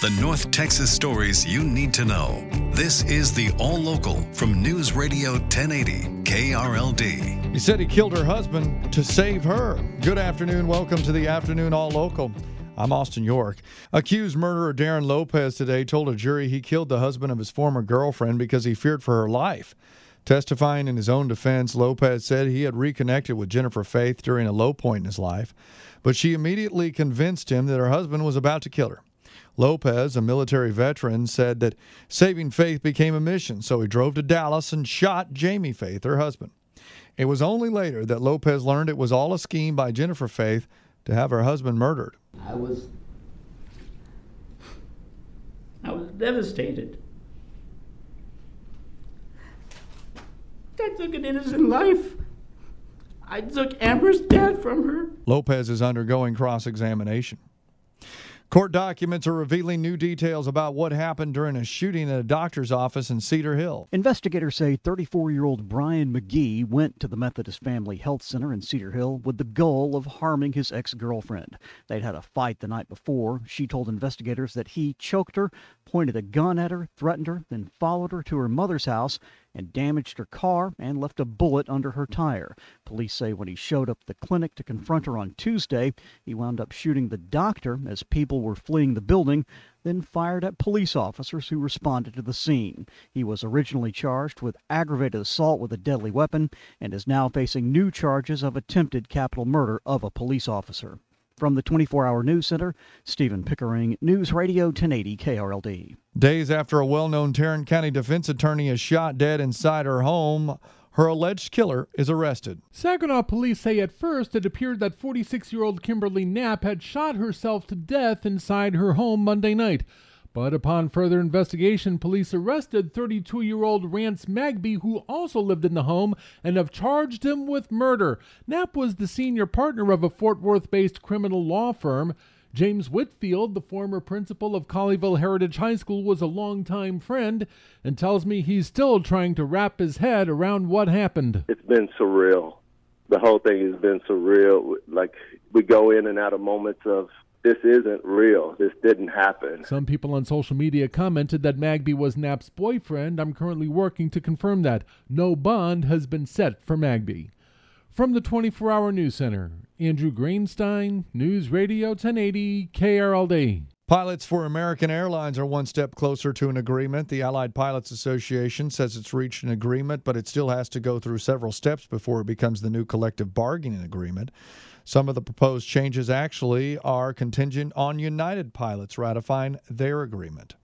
The North Texas stories you need to know. This is the All Local from News Radio 1080 KRLD. He said he killed her husband to save her. Good afternoon. Welcome to the Afternoon All Local. I'm Austin York. Accused murderer Darren Lopez today told a jury he killed the husband of his former girlfriend because he feared for her life. Testifying in his own defense, Lopez said he had reconnected with Jennifer Faith during a low point in his life, but she immediately convinced him that her husband was about to kill her. Lopez, a military veteran, said that saving Faith became a mission, so he drove to Dallas and shot Jamie Faith, her husband. It was only later that Lopez learned it was all a scheme by Jennifer Faith to have her husband murdered. I was I was devastated. I took an innocent life. I took Amber's dad from her. Lopez is undergoing cross examination. Court documents are revealing new details about what happened during a shooting at a doctor's office in Cedar Hill. Investigators say 34 year old Brian McGee went to the Methodist Family Health Center in Cedar Hill with the goal of harming his ex girlfriend. They'd had a fight the night before. She told investigators that he choked her, pointed a gun at her, threatened her, then followed her to her mother's house and damaged her car and left a bullet under her tire. Police say when he showed up at the clinic to confront her on Tuesday, he wound up shooting the doctor as people were fleeing the building, then fired at police officers who responded to the scene. He was originally charged with aggravated assault with a deadly weapon and is now facing new charges of attempted capital murder of a police officer. From the 24 Hour News Center, Stephen Pickering, News Radio 1080 KRLD. Days after a well known Tarrant County defense attorney is shot dead inside her home, her alleged killer is arrested. Saginaw police say at first it appeared that 46 year old Kimberly Knapp had shot herself to death inside her home Monday night. But upon further investigation, police arrested 32 year old Rance Magby, who also lived in the home, and have charged him with murder. Knapp was the senior partner of a Fort Worth based criminal law firm. James Whitfield, the former principal of Colleyville Heritage High School, was a longtime friend and tells me he's still trying to wrap his head around what happened. It's been surreal. The whole thing has been surreal. Like, we go in and out of moments of this isn't real. This didn't happen. Some people on social media commented that Magby was Knapp's boyfriend. I'm currently working to confirm that. No bond has been set for Magby. From the 24 Hour News Center, Andrew Greenstein, News Radio 1080 KRLD. Pilots for American Airlines are one step closer to an agreement. The Allied Pilots Association says it's reached an agreement, but it still has to go through several steps before it becomes the new collective bargaining agreement. Some of the proposed changes actually are contingent on United Pilots ratifying their agreement.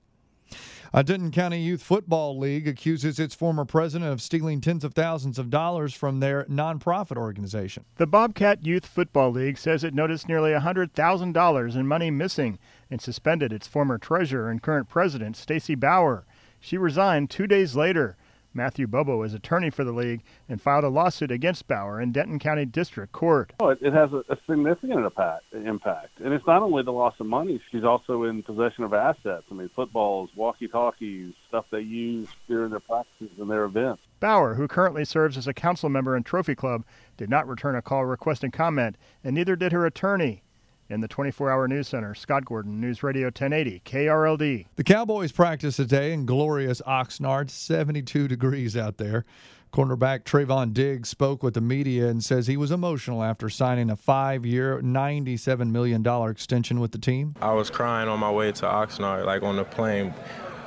A Denton County Youth Football League accuses its former president of stealing tens of thousands of dollars from their nonprofit organization. The Bobcat Youth Football League says it noticed nearly $100,000 in money missing and suspended its former treasurer and current president, Stacy Bauer. She resigned two days later. Matthew Bobo is attorney for the league and filed a lawsuit against Bauer in Denton County District Court. Oh, it, it has a, a significant impact, impact. And it's not only the loss of money, she's also in possession of assets. I mean, footballs, walkie talkies, stuff they use during their practices and their events. Bauer, who currently serves as a council member in Trophy Club, did not return a call requesting comment, and neither did her attorney. In the 24 hour news center, Scott Gordon, News Radio 1080, KRLD. The Cowboys practice today in glorious Oxnard, 72 degrees out there. Cornerback Trevon Diggs spoke with the media and says he was emotional after signing a five year, $97 million extension with the team. I was crying on my way to Oxnard, like on the plane.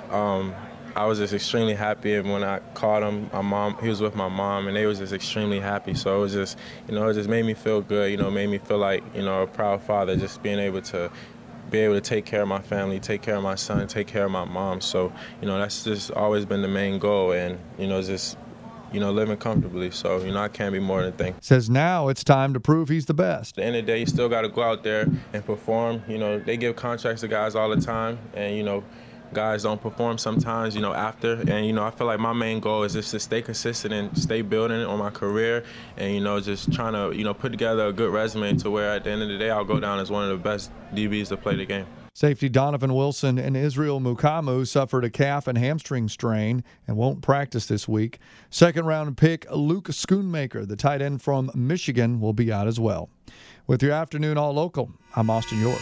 Um, I was just extremely happy, and when I called him, my mom, he was with my mom, and they was just extremely happy. So it was just, you know, it just made me feel good. You know, made me feel like, you know, a proud father, just being able to be able to take care of my family, take care of my son, take care of my mom. So, you know, that's just always been the main goal, and you know, just you know, living comfortably. So, you know, I can't be more than thankful. Says now it's time to prove he's the best. At the end of the day, you still got to go out there and perform. You know, they give contracts to guys all the time, and, you know, guys don't perform sometimes, you know, after. And, you know, I feel like my main goal is just to stay consistent and stay building on my career and, you know, just trying to, you know, put together a good resume to where at the end of the day I'll go down as one of the best DBs to play the game. Safety Donovan Wilson and Israel Mukuamu suffered a calf and hamstring strain and won't practice this week. Second round pick Luke Schoonmaker, the tight end from Michigan, will be out as well. With your afternoon all local, I'm Austin York.